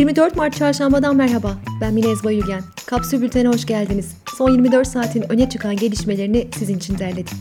24 Mart Çarşamba'dan merhaba. Ben Mine Ezba Yülgen. Kapsül Bülten'e hoş geldiniz. Son 24 saatin öne çıkan gelişmelerini sizin için derledim.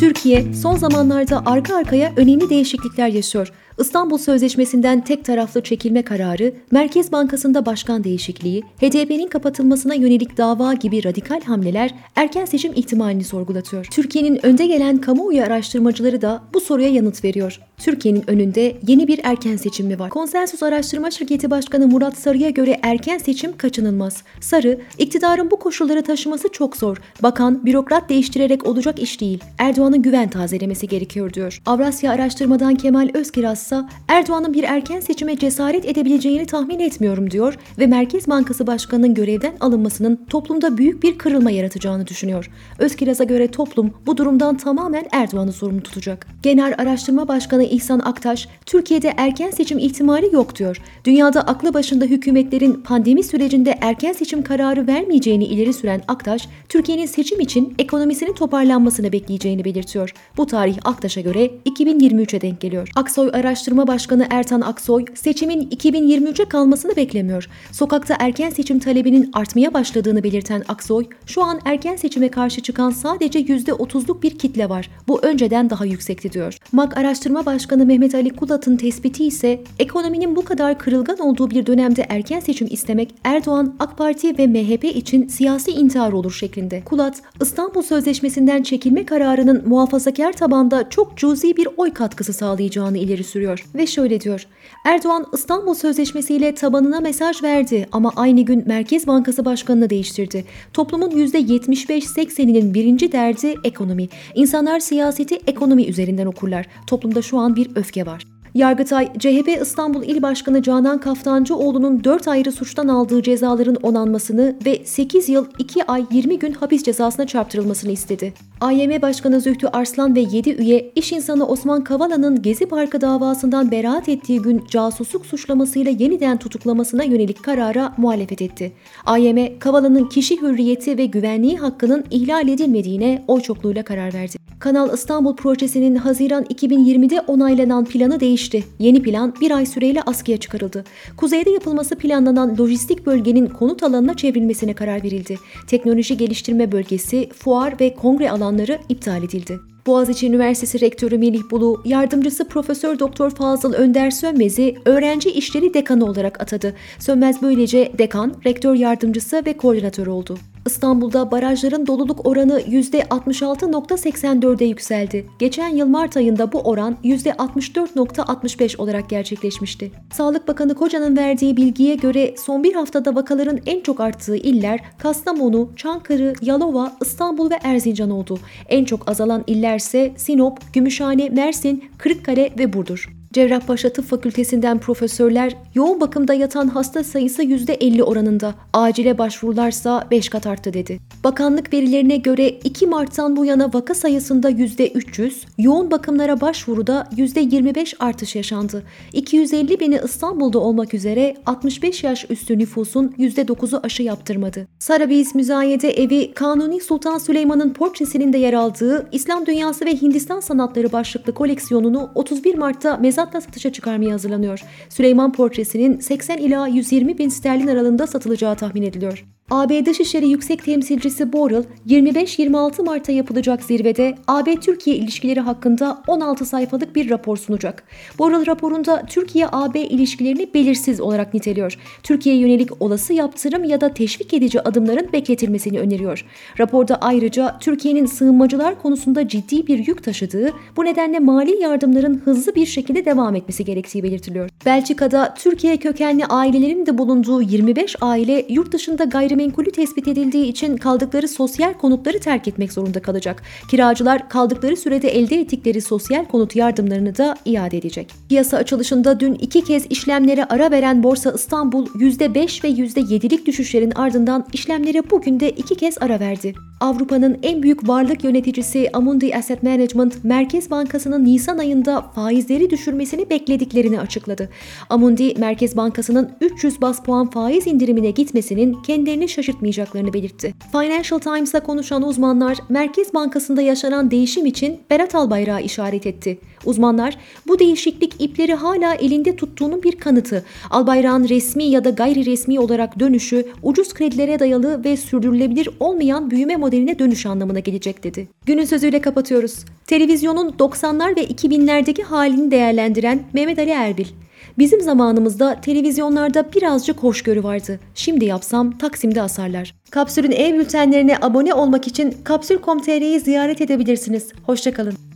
Türkiye son zamanlarda arka arkaya önemli değişiklikler yaşıyor. İstanbul Sözleşmesi'nden tek taraflı çekilme kararı, Merkez Bankası'nda başkan değişikliği, HDP'nin kapatılmasına yönelik dava gibi radikal hamleler erken seçim ihtimalini sorgulatıyor. Türkiye'nin önde gelen kamuoyu araştırmacıları da bu soruya yanıt veriyor. Türkiye'nin önünde yeni bir erken seçim mi var? Konsensus Araştırma Şirketi Başkanı Murat Sarı'ya göre erken seçim kaçınılmaz. Sarı, iktidarın bu koşulları taşıması çok zor. Bakan, bürokrat değiştirerek olacak iş değil. Erdoğan'ın güven tazelemesi gerekiyor diyor. Avrasya Araştırmadan Kemal Özkiraz ise Erdoğan'ın bir erken seçime cesaret edebileceğini tahmin etmiyorum diyor ve Merkez Bankası Başkanı'nın görevden alınmasının toplumda büyük bir kırılma yaratacağını düşünüyor. Özkiraz'a göre toplum bu durumdan tamamen Erdoğan'ı sorumlu tutacak. Genel Araştırma Başkanı İhsan Aktaş, Türkiye'de erken seçim ihtimali yok diyor. Dünyada aklı başında hükümetlerin pandemi sürecinde erken seçim kararı vermeyeceğini ileri süren Aktaş, Türkiye'nin seçim için ekonomisinin toparlanmasını bekleyeceğini belirtiyor. Bu tarih Aktaş'a göre 2023'e denk geliyor. Aksoy Araştırma Başkanı Ertan Aksoy, seçimin 2023'e kalmasını beklemiyor. Sokakta erken seçim talebinin artmaya başladığını belirten Aksoy, şu an erken seçime karşı çıkan sadece %30'luk bir kitle var. Bu önceden daha yüksekti diyor. MAK Araştırma Başkanı Mehmet Ali Kulat'ın tespiti ise ekonominin bu kadar kırılgan olduğu bir dönemde erken seçim istemek Erdoğan, AK Parti ve MHP için siyasi intihar olur şeklinde. Kulat, İstanbul Sözleşmesi'nden çekilme kararının muhafazakar tabanda çok cüzi bir oy katkısı sağlayacağını ileri sürüyor ve şöyle diyor. Erdoğan İstanbul Sözleşmesi ile tabanına mesaj verdi ama aynı gün Merkez Bankası Başkanı'nı değiştirdi. Toplumun %75-80'inin birinci derdi ekonomi. İnsanlar siyaseti ekonomi üzerinden okurlar. Toplumda şu an bir öfke var. Yargıtay, CHP İstanbul İl Başkanı Canan Kaftancıoğlu'nun 4 ayrı suçtan aldığı cezaların onanmasını ve 8 yıl 2 ay 20 gün hapis cezasına çarptırılmasını istedi. AYM Başkanı Zühtü Arslan ve 7 üye iş insanı Osman Kavala'nın Gezi Parkı davasından beraat ettiği gün casusluk suçlamasıyla yeniden tutuklamasına yönelik karara muhalefet etti. AYM, Kavala'nın kişi hürriyeti ve güvenliği hakkının ihlal edilmediğine oy çokluğuyla karar verdi. Kanal İstanbul projesinin Haziran 2020'de onaylanan planı değişti. Yeni plan bir ay süreyle askıya çıkarıldı. Kuzeyde yapılması planlanan lojistik bölgenin konut alanına çevrilmesine karar verildi. Teknoloji geliştirme bölgesi, fuar ve kongre alanları iptal edildi. Boğaziçi Üniversitesi Rektörü Melih Bulu, yardımcısı Profesör Doktor Fazıl Önder Sönmez'i öğrenci işleri dekanı olarak atadı. Sönmez böylece dekan, rektör yardımcısı ve koordinatör oldu. İstanbul'da barajların doluluk oranı %66.84'e yükseldi. Geçen yıl Mart ayında bu oran %64.65 olarak gerçekleşmişti. Sağlık Bakanı Koca'nın verdiği bilgiye göre son bir haftada vakaların en çok arttığı iller Kastamonu, Çankırı, Yalova, İstanbul ve Erzincan oldu. En çok azalan illerse Sinop, Gümüşhane, Mersin, Kırıkkale ve Burdur. Cerrahpaşa Tıp Fakültesinden profesörler yoğun bakımda yatan hasta sayısı %50 oranında, acile başvurularsa 5 kat arttı dedi. Bakanlık verilerine göre 2 Mart'tan bu yana vaka sayısında %300, yoğun bakımlara başvuruda %25 artış yaşandı. 250 bini İstanbul'da olmak üzere 65 yaş üstü nüfusun %9'u aşı yaptırmadı. Sarabiz Müzayede Evi Kanuni Sultan Süleyman'ın portresinin de yer aldığı İslam Dünyası ve Hindistan Sanatları başlıklı koleksiyonunu 31 Mart'ta mezatla satışa çıkarmaya hazırlanıyor. Süleyman portresinin 80 ila 120 bin sterlin aralığında satılacağı tahmin ediliyor. AB Dışişleri Yüksek Temsilcisi Borrell, 25-26 Mart'ta yapılacak zirvede AB-Türkiye ilişkileri hakkında 16 sayfalık bir rapor sunacak. Borrell raporunda Türkiye-AB ilişkilerini belirsiz olarak niteliyor. Türkiye'ye yönelik olası yaptırım ya da teşvik edici adımların bekletilmesini öneriyor. Raporda ayrıca Türkiye'nin sığınmacılar konusunda ciddi bir yük taşıdığı, bu nedenle mali yardımların hızlı bir şekilde devam etmesi gerektiği belirtiliyor. Belçika'da Türkiye kökenli ailelerin de bulunduğu 25 aile yurt dışında gayrimenkul gayrimenkulü tespit edildiği için kaldıkları sosyal konutları terk etmek zorunda kalacak. Kiracılar kaldıkları sürede elde ettikleri sosyal konut yardımlarını da iade edecek. Piyasa açılışında dün iki kez işlemlere ara veren Borsa İstanbul %5 ve %7'lik düşüşlerin ardından işlemlere bugün de iki kez ara verdi. Avrupa'nın en büyük varlık yöneticisi Amundi Asset Management, Merkez Bankası'nın Nisan ayında faizleri düşürmesini beklediklerini açıkladı. Amundi, Merkez Bankası'nın 300 bas puan faiz indirimine gitmesinin kendilerini şaşırtmayacaklarını belirtti. Financial Times'la konuşan uzmanlar, Merkez Bankası'nda yaşanan değişim için Berat Albayrak'ı işaret etti. Uzmanlar, bu değişiklik ipleri hala elinde tuttuğunun bir kanıtı. Albayrak'ın resmi ya da gayri resmi olarak dönüşü, ucuz kredilere dayalı ve sürdürülebilir olmayan büyüme modeline dönüş anlamına gelecek dedi. Günün sözüyle kapatıyoruz. Televizyonun 90'lar ve 2000'lerdeki halini değerlendiren Mehmet Ali Erbil. Bizim zamanımızda televizyonlarda birazcık hoşgörü vardı. Şimdi yapsam Taksim'de asarlar. Kapsül'ün e-bültenlerine abone olmak için kapsül.com.tr'yi ziyaret edebilirsiniz. Hoşçakalın.